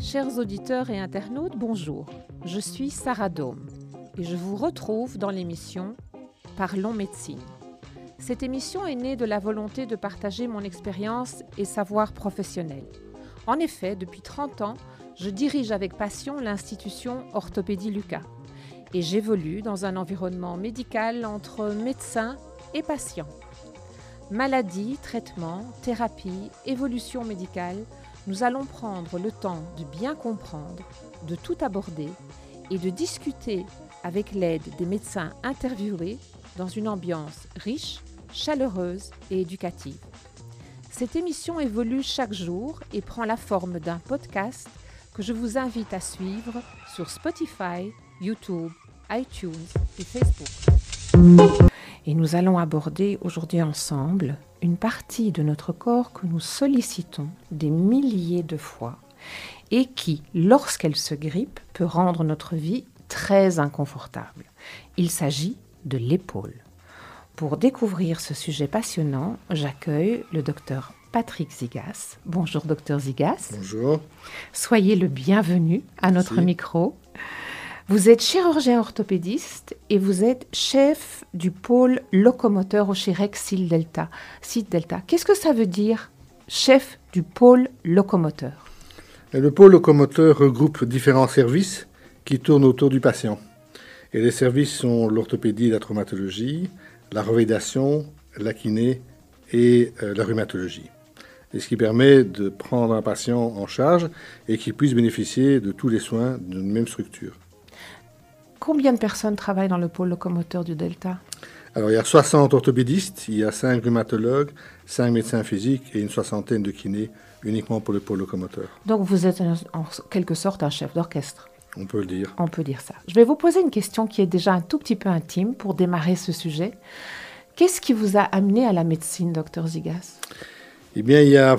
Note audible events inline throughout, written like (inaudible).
Chers auditeurs et internautes, bonjour. Je suis Sarah Dome et je vous retrouve dans l'émission Parlons médecine. Cette émission est née de la volonté de partager mon expérience et savoir professionnel. En effet, depuis 30 ans, je dirige avec passion l'institution Orthopédie Lucas et j'évolue dans un environnement médical entre médecins et patients. Maladie, traitement, thérapie, évolution médicale, nous allons prendre le temps de bien comprendre, de tout aborder et de discuter avec l'aide des médecins interviewés dans une ambiance riche, chaleureuse et éducative. Cette émission évolue chaque jour et prend la forme d'un podcast que je vous invite à suivre sur Spotify, YouTube, iTunes et Facebook. Et nous allons aborder aujourd'hui ensemble une partie de notre corps que nous sollicitons des milliers de fois et qui, lorsqu'elle se grippe, peut rendre notre vie très inconfortable. Il s'agit de l'épaule. Pour découvrir ce sujet passionnant, j'accueille le docteur Patrick Zigas. Bonjour docteur Zigas. Bonjour. Soyez le bienvenu à notre micro. Vous êtes chirurgien orthopédiste et vous êtes chef du pôle locomoteur au Chirec Site Delta. Delta. Qu'est-ce que ça veut dire, chef du pôle locomoteur? Le pôle locomoteur regroupe différents services qui tournent autour du patient. Et les services sont l'orthopédie et la traumatologie, la revalidation, la kiné et euh, la rhumatologie. Et ce qui permet de prendre un patient en charge et qu'il puisse bénéficier de tous les soins d'une même structure. Combien de personnes travaillent dans le pôle locomoteur du Delta Alors, il y a 60 orthopédistes, il y a 5 rhumatologues, 5 médecins physiques et une soixantaine de kinés uniquement pour le pôle locomoteur. Donc, vous êtes en quelque sorte un chef d'orchestre On peut le dire. On peut dire ça. Je vais vous poser une question qui est déjà un tout petit peu intime pour démarrer ce sujet. Qu'est-ce qui vous a amené à la médecine, docteur Zigas? Eh bien, il y a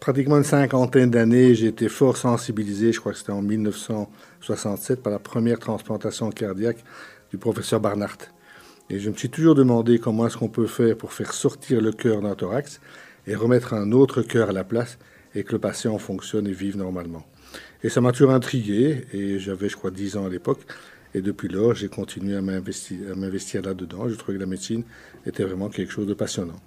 pratiquement une cinquantaine d'années, j'ai été fort sensibilisé, je crois que c'était en 1967, par la première transplantation cardiaque du professeur Barnard. Et je me suis toujours demandé comment est-ce qu'on peut faire pour faire sortir le cœur d'un thorax et remettre un autre cœur à la place et que le patient fonctionne et vive normalement. Et ça m'a toujours intrigué, et j'avais, je crois, 10 ans à l'époque. Et depuis lors, j'ai continué à m'investir là-dedans. Je trouvais que la médecine était vraiment quelque chose de passionnant.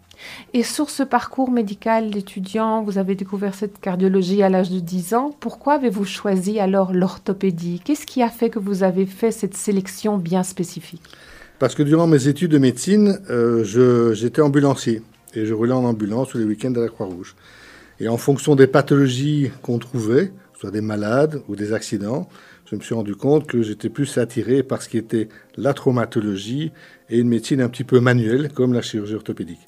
Et sur ce parcours médical d'étudiant, vous avez découvert cette cardiologie à l'âge de 10 ans. Pourquoi avez-vous choisi alors l'orthopédie? Qu'est-ce qui a fait que vous avez fait cette sélection bien spécifique? Parce que durant mes études de médecine, euh, j'étais ambulancier et je roulais en ambulance tous les week-ends à la Croix-Rouge. Et en fonction des pathologies qu'on trouvait, soit des malades ou des accidents, je me suis rendu compte que j'étais plus attiré par ce qui était la traumatologie et une médecine un petit peu manuelle comme la chirurgie orthopédique.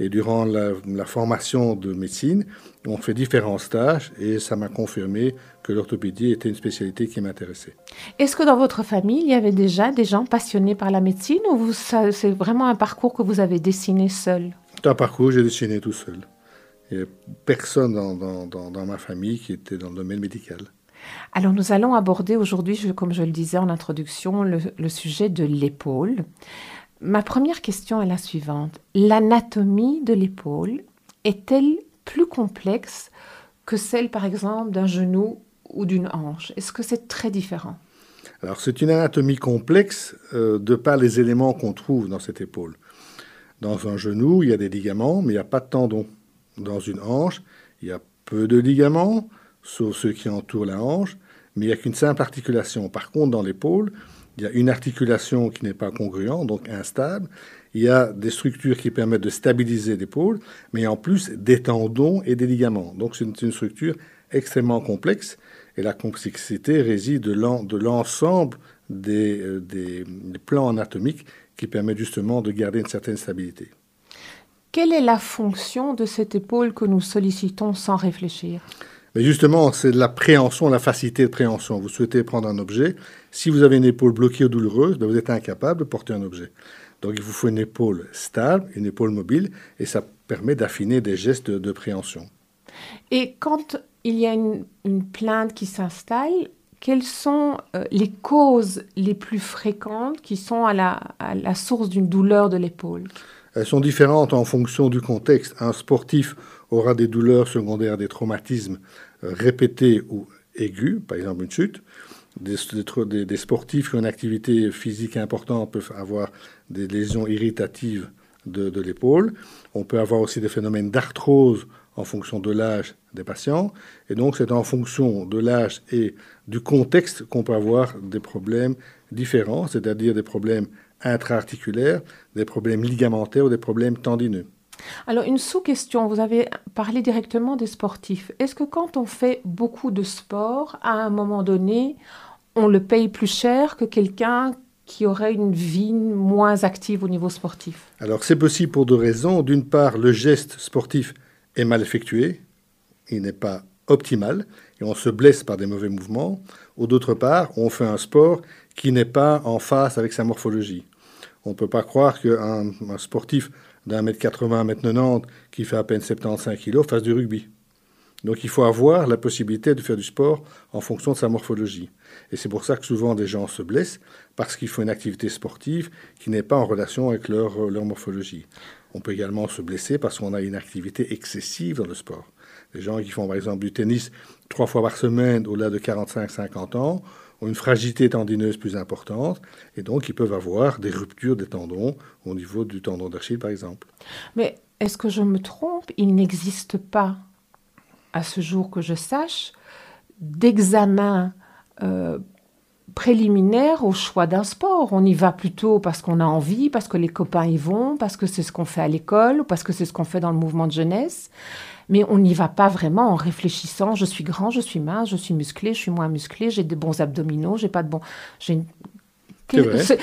Et durant la, formation de médecine, on fait différents stages et ça m'a confirmé que l'orthopédie était une spécialité qui m'intéressait. Est-ce que dans votre famille, il y avait déjà des gens passionnés par la médecine ou c'est vraiment un parcours que vous avez dessiné seul? C'est un parcours que j'ai dessiné tout seul. Il n'y a personne dans, dans, dans ma famille qui était dans le domaine médical. Alors nous allons aborder aujourd'hui, comme je le disais en introduction, le, le sujet de l'épaule. Ma première question est la suivante. L'anatomie de l'épaule est-elle plus complexe que celle, par exemple, d'un genou ou d'une hanche? Est-ce que c'est très différent? Alors, c'est une anatomie complexe euh, de par les éléments qu'on trouve dans cette épaule. Dans un genou, il y a des ligaments, mais il n'y a pas de tendons. Dans une hanche, il y a peu de ligaments, sauf ceux qui entourent la hanche, mais il n'y a qu'une simple articulation. Par contre, dans l'épaule, il y a une articulation qui n'est pas congruente, donc instable. Il y a des structures qui permettent de stabiliser l'épaule, mais en plus des tendons et des ligaments. Donc c'est une, structure extrêmement complexe et la complexité réside de l'ensemble euh, des, plans anatomiques qui permettent justement de garder une certaine stabilité. Quelle est la fonction de cette épaule que nous sollicitons sans réfléchir? Mais justement, c'est la préhension, la facilité de préhension. Vous souhaitez prendre un objet. Si vous avez une épaule bloquée ou douloureuse, ben, vous êtes incapable de porter un objet. Donc il vous faut une épaule stable, une épaule mobile, et ça permet d'affiner des gestes de, préhension. Et quand il y a une, plainte qui s'installe, quelles sont euh, les causes les plus fréquentes qui sont à la, à la source d'une douleur de l'épaule? Elles sont différentes en fonction du contexte. Un sportif aura des douleurs secondaires, des traumatismes euh, répétés ou aigus, par exemple une chute. Des, sportifs qui ont une activité physique importante peuvent avoir des lésions irritatives de, de l'épaule. On peut avoir aussi des phénomènes d'arthrose en fonction de l'âge des patients. Et donc, c'est en fonction de l'âge et du contexte qu'on peut avoir des problèmes différents, c'est-à-dire des problèmes intra-articulaires, des problèmes ligamentaires ou des problèmes tendineux. Alors, une sous-question, vous avez parlé directement des sportifs. Est-ce que quand on fait beaucoup de sport, à un moment donné, on le paye plus cher que quelqu'un qui aurait une vie moins active au niveau sportif? Alors, c'est possible pour deux raisons. D'une part, le geste sportif est mal effectué, il n'est pas optimal, et on se blesse par des mauvais mouvements. Ou d'autre part, on fait un sport qui n'est pas en face avec sa morphologie. On ne peut pas croire qu'un un sportif d'un mètre 80, mètre 90, qui fait à peine 75 kg, fasse du rugby. Donc il faut avoir la possibilité de faire du sport en fonction de sa morphologie. Et c'est pour ça que souvent des gens se blessent, parce qu'il faut une activité sportive qui n'est pas en relation avec leur, leur morphologie. On peut également se blesser parce qu'on a une activité excessive dans le sport. Les gens qui font par exemple du tennis trois fois par semaine au-delà de 45-50 ans ont une fragilité tendineuse plus importante et donc ils peuvent avoir des ruptures des tendons au niveau du tendon d'Achille par exemple. Mais est-ce que je me trompe? Il n'existe pas, à ce jour que je sache, d'examen euh, préliminaire au choix d'un sport. On y va plutôt parce qu'on a envie, parce que les copains y vont, parce que c'est ce qu'on fait à l'école ou parce que c'est ce qu'on fait dans le mouvement de jeunesse. Mais on n'y va pas vraiment en réfléchissant. Je suis grand, je suis mince, je suis musclé, je suis moins musclé, j'ai des bons abdominaux, j'ai pas de bons.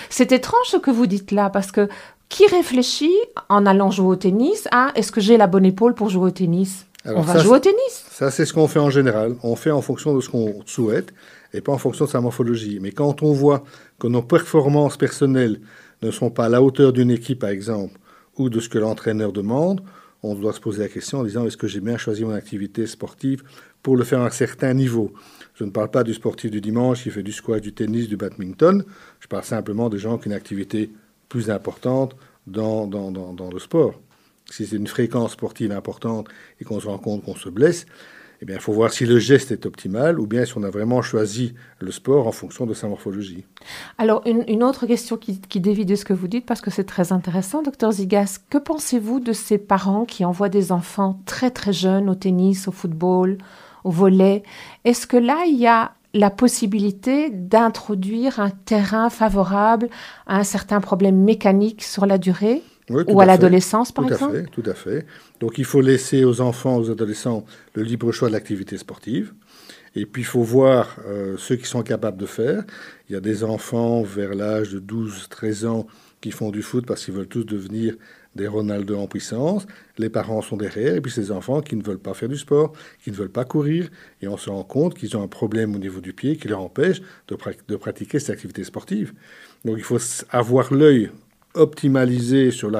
C'est étrange ce que vous dites là parce que qui réfléchit en allant jouer au tennis à est-ce que j'ai la bonne épaule pour jouer au tennis? Alors On va jouer au tennis. Ça, c'est ce qu'on fait en général. On fait en fonction de ce qu'on souhaite et pas en fonction de sa morphologie. Mais quand on voit que nos performances personnelles ne sont pas à la hauteur d'une équipe, par exemple, ou de ce que l'entraîneur demande, on doit se poser la question en disant est-ce que j'ai bien choisi mon activité sportive pour le faire à un certain niveau? Je ne parle pas du sportif du dimanche qui fait du squat, du tennis, du badminton. Je parle simplement des gens qui ont une activité plus importante dans, dans, dans, dans le sport. Si c'est une fréquence sportive importante et qu'on se rend compte qu'on se blesse, eh bien, il faut voir si le geste est optimal ou bien si on a vraiment choisi le sport en fonction de sa morphologie. Alors, une, autre question qui, qui, dévie de ce que vous dites, parce que c'est très intéressant, docteur Zigas, que pensez-vous de ces parents qui envoient des enfants très très jeunes au tennis, au football, au volet Est-ce que là, il y a la possibilité d'introduire un terrain favorable à un certain problème mécanique sur la durée? Oui, ou à, à l'adolescence, par tout exemple à fait, Tout à fait. Donc il faut laisser aux enfants, aux adolescents, le libre choix de l'activité sportive. Et puis il faut voir euh, ceux qui sont capables de faire. Il y a des enfants vers l'âge de 12-13 ans qui font du foot parce qu'ils veulent tous devenir des Ronaldo en puissance. Les parents sont derrière, et puis ces enfants qui ne veulent pas faire du sport, qui ne veulent pas courir, et on se rend compte qu'ils ont un problème au niveau du pied qui leur empêche de, pra de pratiquer cette activité sportive. Donc il faut avoir l'œil optimalisé sur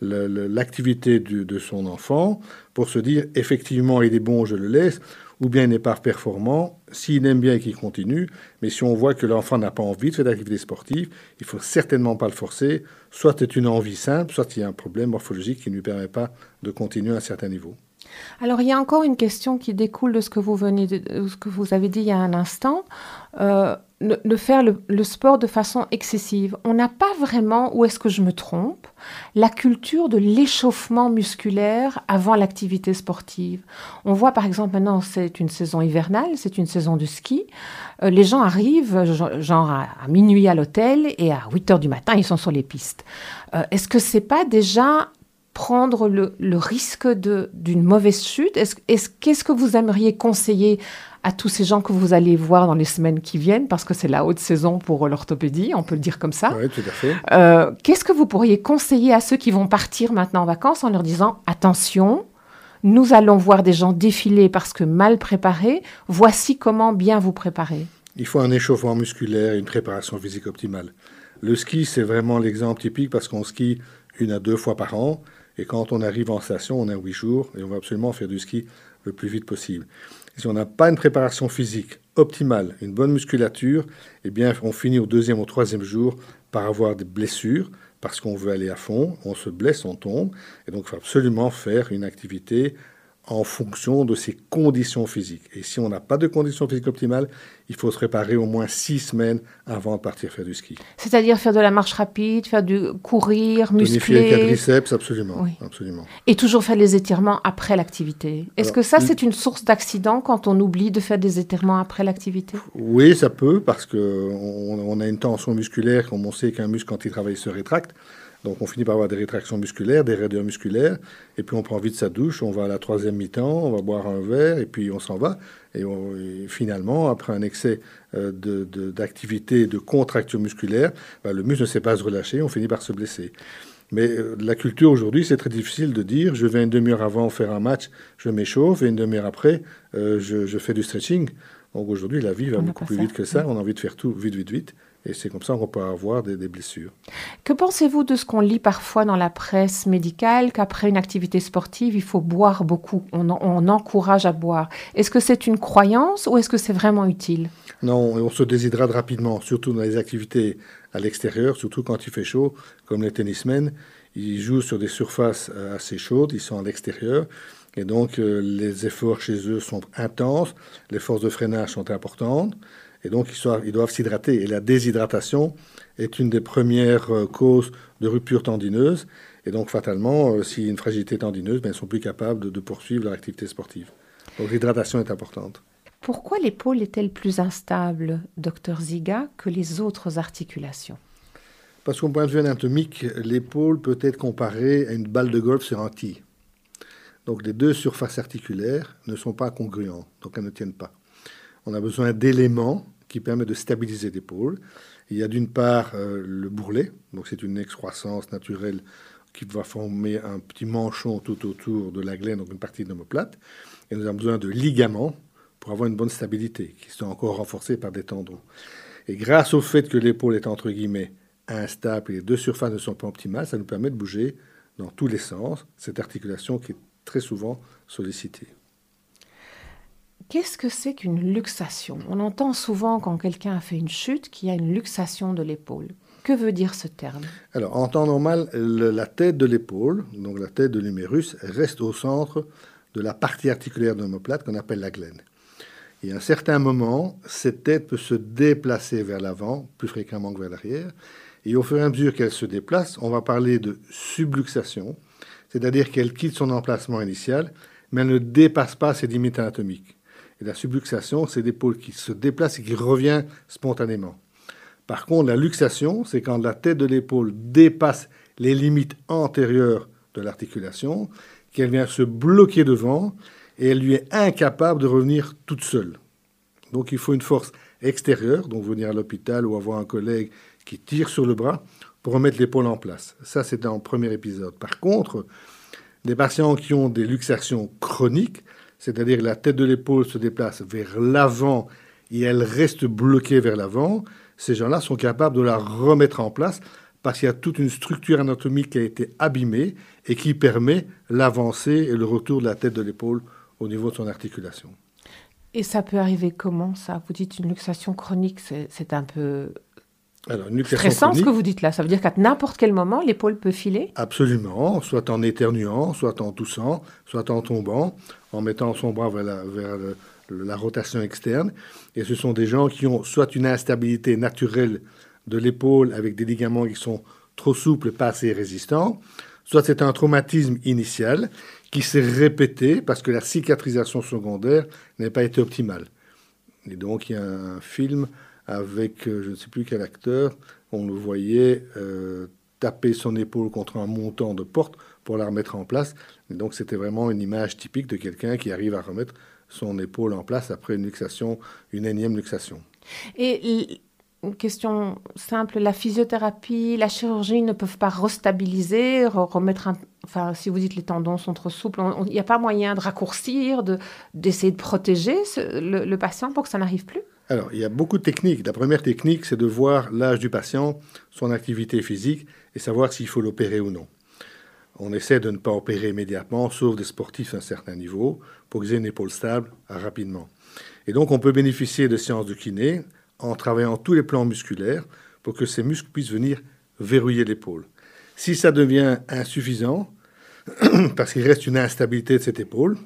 l'activité la, de son enfant pour se dire effectivement il est bon, je le laisse, ou bien il n'est pas performant. S'il aime bien et qu'il continue, mais si on voit que l'enfant n'a pas envie de faire d'activité sportive, il faut certainement pas le forcer. Soit c'est une envie simple, soit il y a un problème morphologique qui ne lui permet pas de continuer à un certain niveau. Alors, il y a encore une question qui découle de ce que vous venez de, de ce que vous avez dit il y a un instant. Euh, de faire le, le, sport de façon excessive. On n'a pas vraiment, ou est-ce que je me trompe, la culture de l'échauffement musculaire avant l'activité sportive. On voit par exemple maintenant, c'est une saison hivernale, c'est une saison de ski. Euh, les gens arrivent genre à, à minuit à l'hôtel et à 8 heures du matin, ils sont sur les pistes. Euh, est-ce que c'est pas déjà prendre le, le risque d'une mauvaise chute? Est-ce qu'est-ce que vous aimeriez conseiller à tous ces gens que vous allez voir dans les semaines qui viennent, parce que c'est la haute saison pour l'orthopédie, on peut le dire comme ça. Oui, tout à fait. Euh, Qu'est-ce que vous pourriez conseiller à ceux qui vont partir maintenant en vacances en leur disant attention, nous allons voir des gens défiler parce que mal préparés, voici comment bien vous préparer Il faut un échauffement musculaire et une préparation physique optimale. Le ski, c'est vraiment l'exemple typique parce qu'on skie une à deux fois par an. Et quand on arrive en station, on a huit jours et on va absolument faire du ski le plus vite possible. Si on n'a pas une préparation physique optimale, une bonne musculature, eh bien, on finit au deuxième ou troisième jour par avoir des blessures parce qu'on veut aller à fond, on se blesse, on tombe, et donc il faut absolument faire une activité en fonction de ses conditions physiques. Et si on n'a pas de conditions physiques optimales, il faut se préparer au moins six semaines avant de partir faire du ski. C'est-à-dire faire de la marche rapide, faire du courir, muscler. Tonifier le quadriceps, absolument, absolument. Et toujours faire les étirements après l'activité. Est-ce que ça, c'est une source d'accident quand on oublie de faire des étirements après l'activité? Oui, ça peut, parce qu'on on a une tension musculaire, comme on sait qu'un muscle, quand il travaille, se rétracte. Donc on finit par avoir des rétractions musculaires, des raideurs musculaires, et puis on prend vite sa douche, on va à la troisième mi-temps, on va boire un verre, et puis on s'en va. Et, finalement, après un excès euh, d'activité, de, de, contraction musculaire, bah, le muscle ne sait pas se relâcher, on finit par se blesser. Mais euh, la culture aujourd'hui, c'est très difficile de dire je vais une demi-heure avant faire un match, je m'échauffe, et une demi-heure après, euh, je, je, fais du stretching. Donc aujourd'hui, la vie va beaucoup plus vite que ça, on a envie de faire tout vite, vite, vite. Et c'est comme ça qu'on peut avoir des, blessures. Que pensez-vous de ce qu'on lit parfois dans la presse médicale, qu'après une activité sportive, il faut boire beaucoup, on, on encourage à boire Est-ce que c'est une croyance ou est-ce que c'est vraiment utile? Non, on se déshydrate rapidement, surtout dans les activités à l'extérieur, surtout quand il fait chaud, comme les tennismen. Ils jouent sur des surfaces euh, assez chaudes, ils sont à l'extérieur. Et donc, euh, les efforts chez eux sont intenses, les forces de freinage sont importantes. Et donc, ils, doivent s'hydrater. Et la déshydratation est une des premières euh, causes de rupture tendineuse. Et donc, fatalement, euh, s'il y a une fragilité tendineuse, ben, ils sont plus capables de, poursuivre leur activité sportive. Donc, l'hydratation est importante. Pourquoi l'épaule est-elle plus instable, docteur Ziga, que les autres articulations? Parce qu'au point de vue anatomique, l'épaule peut être comparée à une balle de golf sur un tee. Donc les deux surfaces articulaires ne sont pas congruentes, donc elles ne tiennent pas on a besoin d'éléments qui permettent de stabiliser l'épaule. Il y a d'une part euh, le bourrelet, donc c'est une excroissance naturelle qui va former un petit manchon tout autour de la glaine, donc une partie de l'omoplate. Et nous avons besoin de ligaments pour avoir une bonne stabilité, qui sont encore renforcés par des tendons. Et grâce au fait que l'épaule est entre guillemets instable et les deux surfaces ne sont pas optimales, ça nous permet de bouger dans tous les sens, cette articulation qui est très souvent sollicitée. Qu'est-ce que c'est qu'une luxation? On entend souvent quand quelqu'un a fait une chute qu'il y a une luxation de l'épaule. Que veut dire ce terme? Alors, en temps normal, la tête de l'épaule, donc la tête de l'humérus, reste au centre de la partie articulaire de l'omoplate qu'on appelle la glaine. Et à un certain moment, cette tête peut se déplacer vers l'avant, plus fréquemment que vers l'arrière. Et au fur et à mesure qu'elle se déplace, on va parler de subluxation, c'est-à-dire qu'elle quitte son emplacement initial, mais elle ne dépasse pas ses limites anatomiques. Et la subluxation, c'est l'épaule qui se déplace et qui revient spontanément. Par contre, la luxation, c'est quand la tête de l'épaule dépasse les limites antérieures de l'articulation, qu'elle vient se bloquer devant et elle lui est incapable de revenir toute seule. Donc il faut une force extérieure, donc venir à l'hôpital ou avoir un collègue qui tire sur le bras remettre l'épaule en place. Ça, c'est dans le premier épisode. Par contre, les patients qui ont des luxations chroniques, c'est-à-dire la tête de l'épaule se déplace vers l'avant et elle reste bloquée vers l'avant, ces gens-là sont capables de la remettre en place parce qu'il y a toute une structure anatomique qui a été abîmée et qui permet l'avancée et le retour de la tête de l'épaule au niveau de son articulation. Et ça peut arriver comment ça? Vous dites une luxation chronique, c'est un peu alors, stressant ce que vous dites là. Ça veut dire qu'à n'importe quel moment, l'épaule peut filer? Absolument, soit en éternuant, soit en toussant, soit en tombant, en mettant son bras vers la, rotation externe. Et ce sont des gens qui ont soit une instabilité naturelle de l'épaule avec des ligaments qui sont trop souples, pas assez résistants, soit c'est un traumatisme initial qui s'est répété parce que la cicatrisation secondaire n'a pas été optimale. Et donc il y a un film avec euh, je ne sais plus quel acteur, on le voyait euh, taper son épaule contre un montant de porte pour la remettre en place. Et donc c'était vraiment une image typique de quelqu'un qui arrive à remettre son épaule en place après une luxation, une énième luxation. Et une question simple, la physiothérapie, la chirurgie ne peuvent pas restabiliser, remettre un... Enfin, si vous dites les tendons sont trop souples, il n'y a pas moyen de raccourcir, d'essayer de, protéger le patient pour que ça n'arrive plus? Alors, il y a beaucoup de techniques. La première technique, c'est de voir l'âge du patient, son activité physique et savoir s'il faut l'opérer ou non. on essaie de ne pas opérer immédiatement, sauf des sportifs à un certain niveau, pour qu'ils aient une épaule stable rapidement. Et donc, on peut bénéficier de séances de kiné en travaillant tous les plans musculaires pour que ces muscles puissent venir verrouiller l'épaule. Si ça devient insuffisant, (clears throat) parce qu'il reste une instabilité de cette épaule,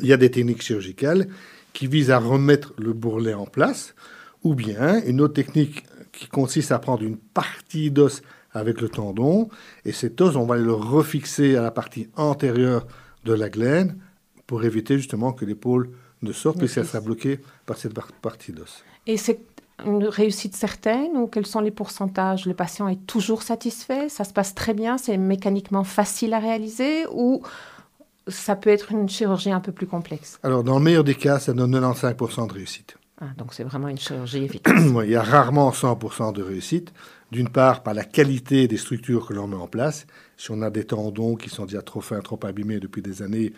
il y a des techniques chirurgicales qui visent à remettre le bourrelet en place, ou bien une autre technique qui consiste à prendre une partie d'os avec le tendon, et cet os, on va le refixer à la partie antérieure de la glène pour éviter justement que l'épaule ne sorte, puisqu'elle sera bloquée par cette partie d'os. Et c'est une réussite certaine ou quels sont les pourcentages? Le patient est toujours satisfait? Ça se passe très bien? C'est mécaniquement facile à réaliser? Ou ça peut être une chirurgie un peu plus complexe? Alors, dans le meilleur des cas, ça donne 95% de réussite. Ah, donc c'est vraiment une chirurgie (clears throat) efficace. il y a rarement 100% de réussite. D'une part, par la qualité des structures que l'on met en place. Si on a des tendons qui sont déjà trop fins, trop abîmés depuis des années,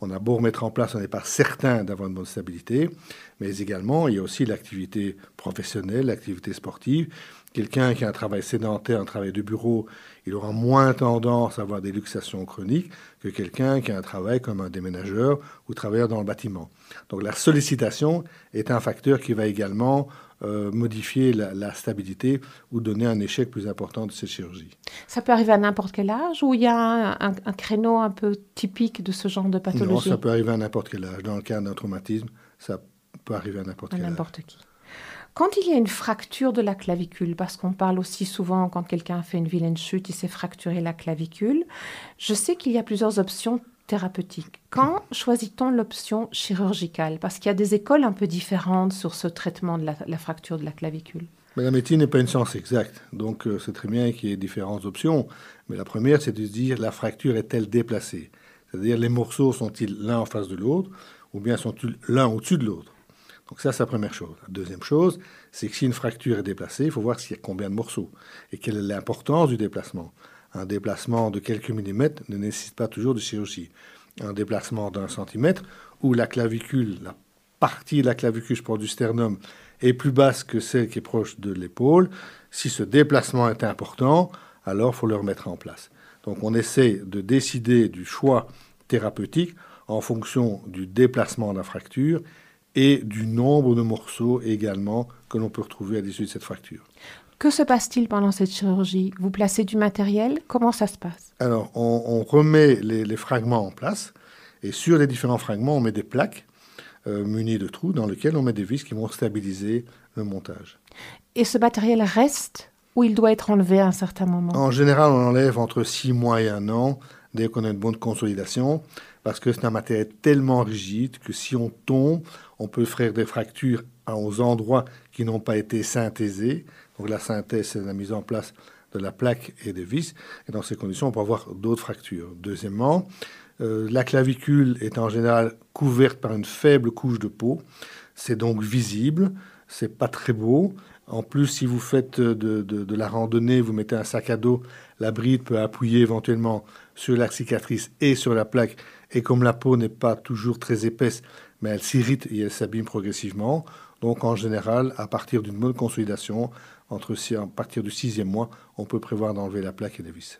on a beau remettre en place, on n'est pas certain d'avoir une bonne stabilité. Mais également, il y a aussi l'activité professionnelle, l'activité sportive. Quelqu'un qui a un travail sédentaire, un travail de bureau, il aura moins tendance à avoir des luxations chroniques que quelqu'un qui a un travail comme un déménageur ou travailleur dans le bâtiment. Donc la sollicitation est un facteur qui va également euh, modifier la, stabilité ou donner un échec plus important de cette chirurgie. Ça peut arriver à n'importe quel âge ou il y a un, créneau un peu typique de ce genre de pathologie Non, ça peut arriver à n'importe quel âge. Dans le cas d'un traumatisme, ça peut arriver à n'importe quel âge. n'importe qui. Quand il y a une fracture de la clavicule, parce qu'on parle aussi souvent quand quelqu'un fait une vilaine chute, il s'est fracturé la clavicule, je sais qu'il y a plusieurs options thérapeutique. Quand choisit-on l'option chirurgicale? Parce qu'il y a des écoles un peu différentes sur ce traitement de la, fracture de la clavicule. Mais la médecine n'est pas une science exacte, donc euh, c'est très bien qu'il y ait différentes options. Mais la première, c'est de se dire la fracture est-elle déplacée? C'est-à-dire les morceaux sont-ils l'un en face de l'autre ou bien sont-ils l'un au-dessus de l'autre? Donc ça, c'est la première chose. La deuxième chose, c'est que si une fracture est déplacée, il faut voir s'il y a combien de morceaux et quelle est l'importance du déplacement. Un déplacement de quelques millimètres ne nécessite pas toujours de chirurgie. Un déplacement d'un centimètre où la clavicule, la partie de la clavicule, je du sternum, est plus basse que celle qui est proche de l'épaule, si ce déplacement est important, alors il faut le remettre en place. Donc on essaie de décider du choix thérapeutique en fonction du déplacement de la fracture et du nombre de morceaux également que l'on peut retrouver à l'issue de cette fracture. Que se passe-t-il pendant cette chirurgie? Vous placez du matériel? Comment ça se passe? Alors, on, remet les, fragments en place et sur les différents fragments, on met des plaques euh, munies de trous dans lesquels on met des vis qui vont stabiliser le montage. Et ce matériel reste ou il doit être enlevé à un certain moment? En général, on enlève entre six mois et un an dès qu'on a une bonne consolidation parce que c'est un matériel tellement rigide que si on tombe, on peut faire des fractures aux endroits qui n'ont pas été synthésés. Donc la synthèse, c'est la mise en place de la plaque et des vis. Et dans ces conditions, on peut avoir d'autres fractures. Deuxièmement, euh, la clavicule est en général couverte par une faible couche de peau. C'est donc visible. C'est pas très beau. En plus, si vous faites de, de, la randonnée, vous mettez un sac à dos, la bride peut appuyer éventuellement sur la cicatrice et sur la plaque. Et comme la peau n'est pas toujours très épaisse, mais elle s'irrite et elle s'abîme progressivement. Donc en général, à partir d'une bonne consolidation, entre, à partir du sixième mois, on peut prévoir d'enlever la plaque et les vis.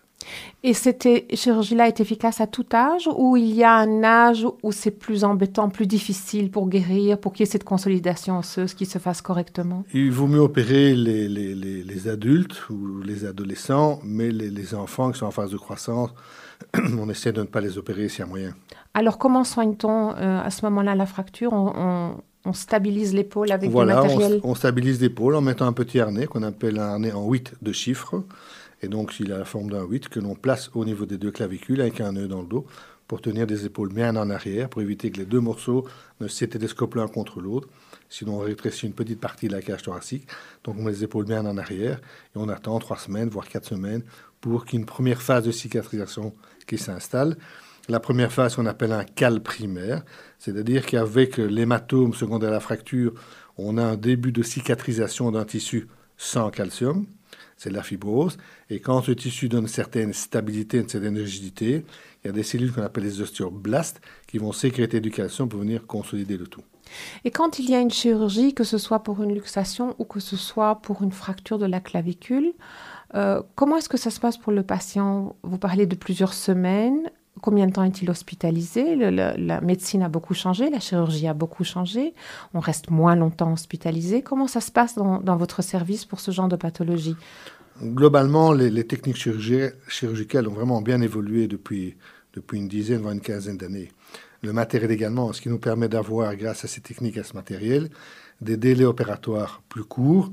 Et cette chirurgie-là est efficace à tout âge ou il y a un âge où c'est plus embêtant, plus difficile pour guérir, pour qu'il y ait cette consolidation osseuse qui se fasse correctement? Il vaut mieux opérer les, les, les, adultes ou les adolescents, mais les, enfants qui sont en phase de croissance, (clears throat) on essaie de ne pas les opérer s'il y a moyen. Alors comment soigne-t-on euh, à ce moment-là la fracture? On, on, stabilise l'épaule avec du matériel on, on stabilise l'épaule en mettant un petit harnais qu'on appelle un harnais en 8 de chiffres. Et donc, il a la forme d'un 8 que l'on place au niveau des deux clavicules avec un nœud dans le dos pour tenir des épaules bien en arrière, pour éviter que les deux morceaux ne s'étélescopent l'un contre l'autre. Sinon, on rétrécit une petite partie de la cage thoracique. Donc, on met les épaules bien en arrière et on attend trois semaines, voire quatre semaines, pour qu'une première phase de cicatrisation qui s'installe. La première phase qu'on appelle un cal primaire, c'est-à-dire qu'avec l'hématome secondaire à la fracture, on a un début de cicatrisation d'un tissu sans calcium c'est la fibrose. Et quand ce tissu donne une certaine stabilité, une certaine rigidité, il y a des cellules qu'on appelle les osteoblastes qui vont sécréter du calcium pour venir consolider le tout. Et quand il y a une chirurgie, que ce soit pour une luxation ou que ce soit pour une fracture de la clavicule, Euh, comment est-ce que ça se passe pour le patient? Vous parlez de plusieurs semaines. Combien de temps est-il hospitalisé? La, médecine a beaucoup changé, la chirurgie a beaucoup changé. On reste moins longtemps hospitalisé. Comment ça se passe dans, votre service pour ce genre de pathologie? Globalement, les, techniques chirurgicales ont vraiment bien évolué depuis, depuis une dizaine, voire une quinzaine d'années. Le matériel également, ce qui nous permet d'avoir, grâce à ces techniques, à ce matériel, des délais opératoires plus courts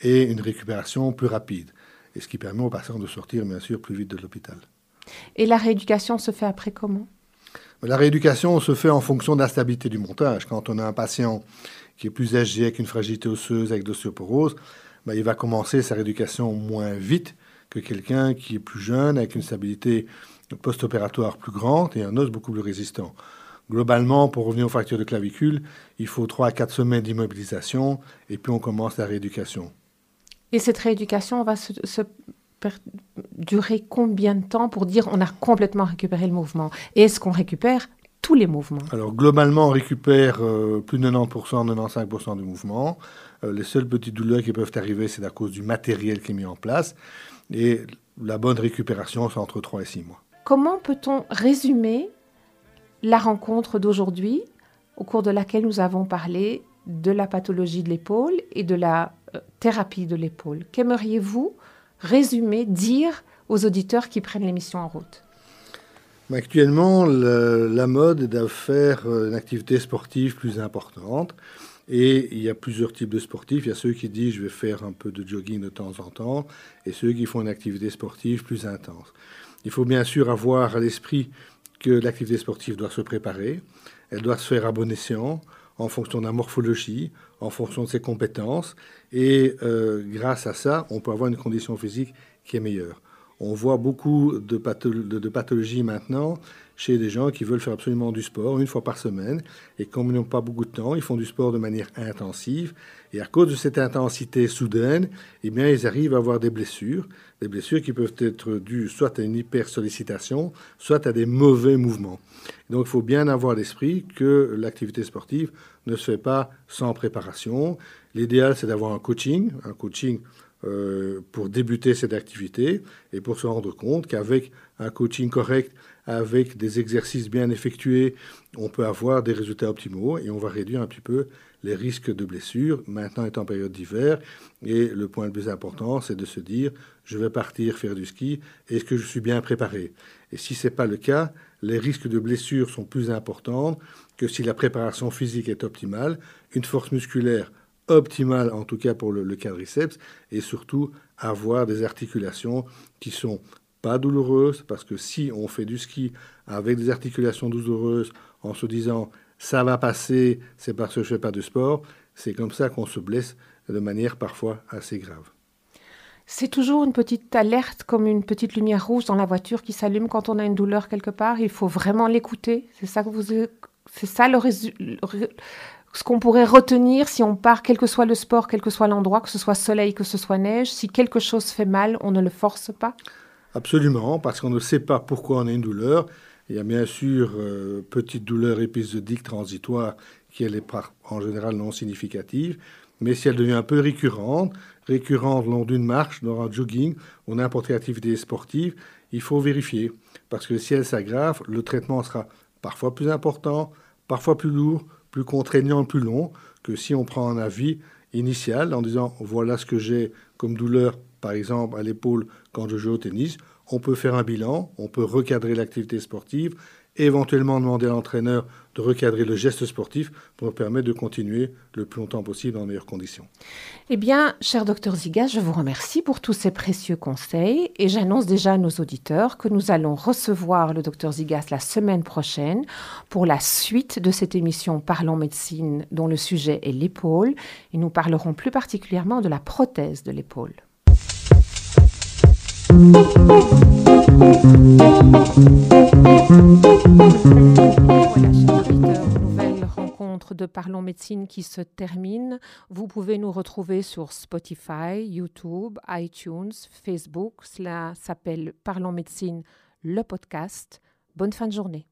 et une récupération plus rapide. Et ce qui permet aux patients de sortir, bien sûr, plus vite de l'hôpital. Et la rééducation se fait après comment? La rééducation se fait en fonction de la stabilité du montage. Quand on a un patient qui est plus âgé, avec une fragilité osseuse, avec l'ostéoporose, ben, il va commencer sa rééducation moins vite que quelqu'un qui est plus jeune, avec une stabilité post-opératoire plus grande et un os beaucoup plus résistant. Globalement, pour revenir aux fractures de clavicule, il faut 3 à 4 semaines d'immobilisation et puis on commence la rééducation. Et cette rééducation va se, durer combien de temps pour dire on a complètement récupéré le mouvement? Et est-ce qu'on récupère tous les mouvements? Alors globalement, on récupère euh, plus de 90%, 95% du mouvement. Euh, les seules petites douleurs qui peuvent arriver, c'est à cause du matériel qui est mis en place. Et la bonne récupération, c'est entre 3 et 6 mois. Comment peut-on résumer la rencontre d'aujourd'hui, au cours de laquelle nous avons parlé de la pathologie de l'épaule et de la euh, thérapie de l'épaule. Qu'aimeriez-vous résumer, dire aux auditeurs qui prennent l'émission en route? Actuellement, la mode est de faire euh, une activité sportive plus importante. Et il y a plusieurs types de sportifs. Il y a ceux qui disent je vais faire un peu de jogging de temps en temps et ceux qui font une activité sportive plus intense. Il faut bien sûr avoir à l'esprit que l'activité sportive doit se préparer, elle doit se faire à bon escient, en fonction de la morphologie, en fonction de ses compétences, et euh, grâce à ça, on peut avoir une condition physique qui est meilleure. On voit beaucoup de, pathologies maintenant chez des gens qui veulent faire absolument du sport une fois par semaine. Et comme ils n'ont pas beaucoup de temps, ils font du sport de manière intensive. Et à cause de cette intensité soudaine, eh bien, ils arrivent à avoir des blessures. Des blessures qui peuvent être dues soit à une hypersollicitation, soit à des mauvais mouvements. Donc il faut bien avoir l'esprit que l'activité sportive ne se fait pas sans préparation. L'idéal, c'est d'avoir un coaching, un coaching euh, pour débuter cette activité et pour se rendre compte qu'avec un coaching correct, avec des exercices bien effectués, on peut avoir des résultats optimaux et on va réduire un petit peu les risques de blessures. Maintenant est en période d'hiver et le point le plus important, c'est de se dire je vais partir faire du ski, est-ce que je suis bien préparé? Et si ce n'est pas le cas, les risques de blessures sont plus importants que si la préparation physique est optimale, une force musculaire optimale, en tout cas pour le, le quadriceps, et surtout avoir des articulations qui sont pas douloureuses, parce que si on fait du ski avec des articulations douloureuses en se disant ça va passer, c'est parce que je fais pas de sport, c'est comme ça qu'on se blesse de manière parfois assez grave. C'est toujours une petite alerte, comme une petite lumière rouge dans la voiture qui s'allume quand on a une douleur quelque part. Il faut vraiment l'écouter. C'est ça que vous, c'est ça le, ce qu'on pourrait retenir si on part, quel que soit le sport, quel que soit l'endroit, que ce soit soleil, que ce soit neige, si quelque chose fait mal, on ne le force pas Absolument, parce qu'on ne sait pas pourquoi on a une douleur. Il y a bien sûr euh, petite douleur épisodique transitoire qui elle est en général non significative, mais si elle devient un peu récurrente, récurrente lors d'une marche, dans un jogging ou n'importe quelle activité sportive, il faut vérifier, parce que si elle s'aggrave, le traitement sera parfois plus important, parfois plus lourd, plus contraignant, plus long que si on prend un avis initial en disant voilà ce que j'ai comme douleur, par exemple à l'épaule quand je joue au tennis. On peut faire un bilan, on peut recadrer l'activité sportive, éventuellement demander à l'entraîneur de recadrer le geste sportif pour permettre de continuer le plus longtemps possible dans les meilleures conditions. Eh bien, cher docteur Zigas, je vous remercie pour tous ces précieux conseils et j'annonce déjà à nos auditeurs que nous allons recevoir le docteur Zigas la semaine prochaine pour la suite de cette émission Parlons médecine dont le sujet est l'épaule et nous parlerons plus particulièrement de la prothèse de l'épaule. Voilà, nouvelle rencontre de Parlons Médecine qui se termine. Vous pouvez nous retrouver sur Spotify, YouTube, iTunes, Facebook. Cela s'appelle Parlons Médecine, le podcast. Bonne fin de journée.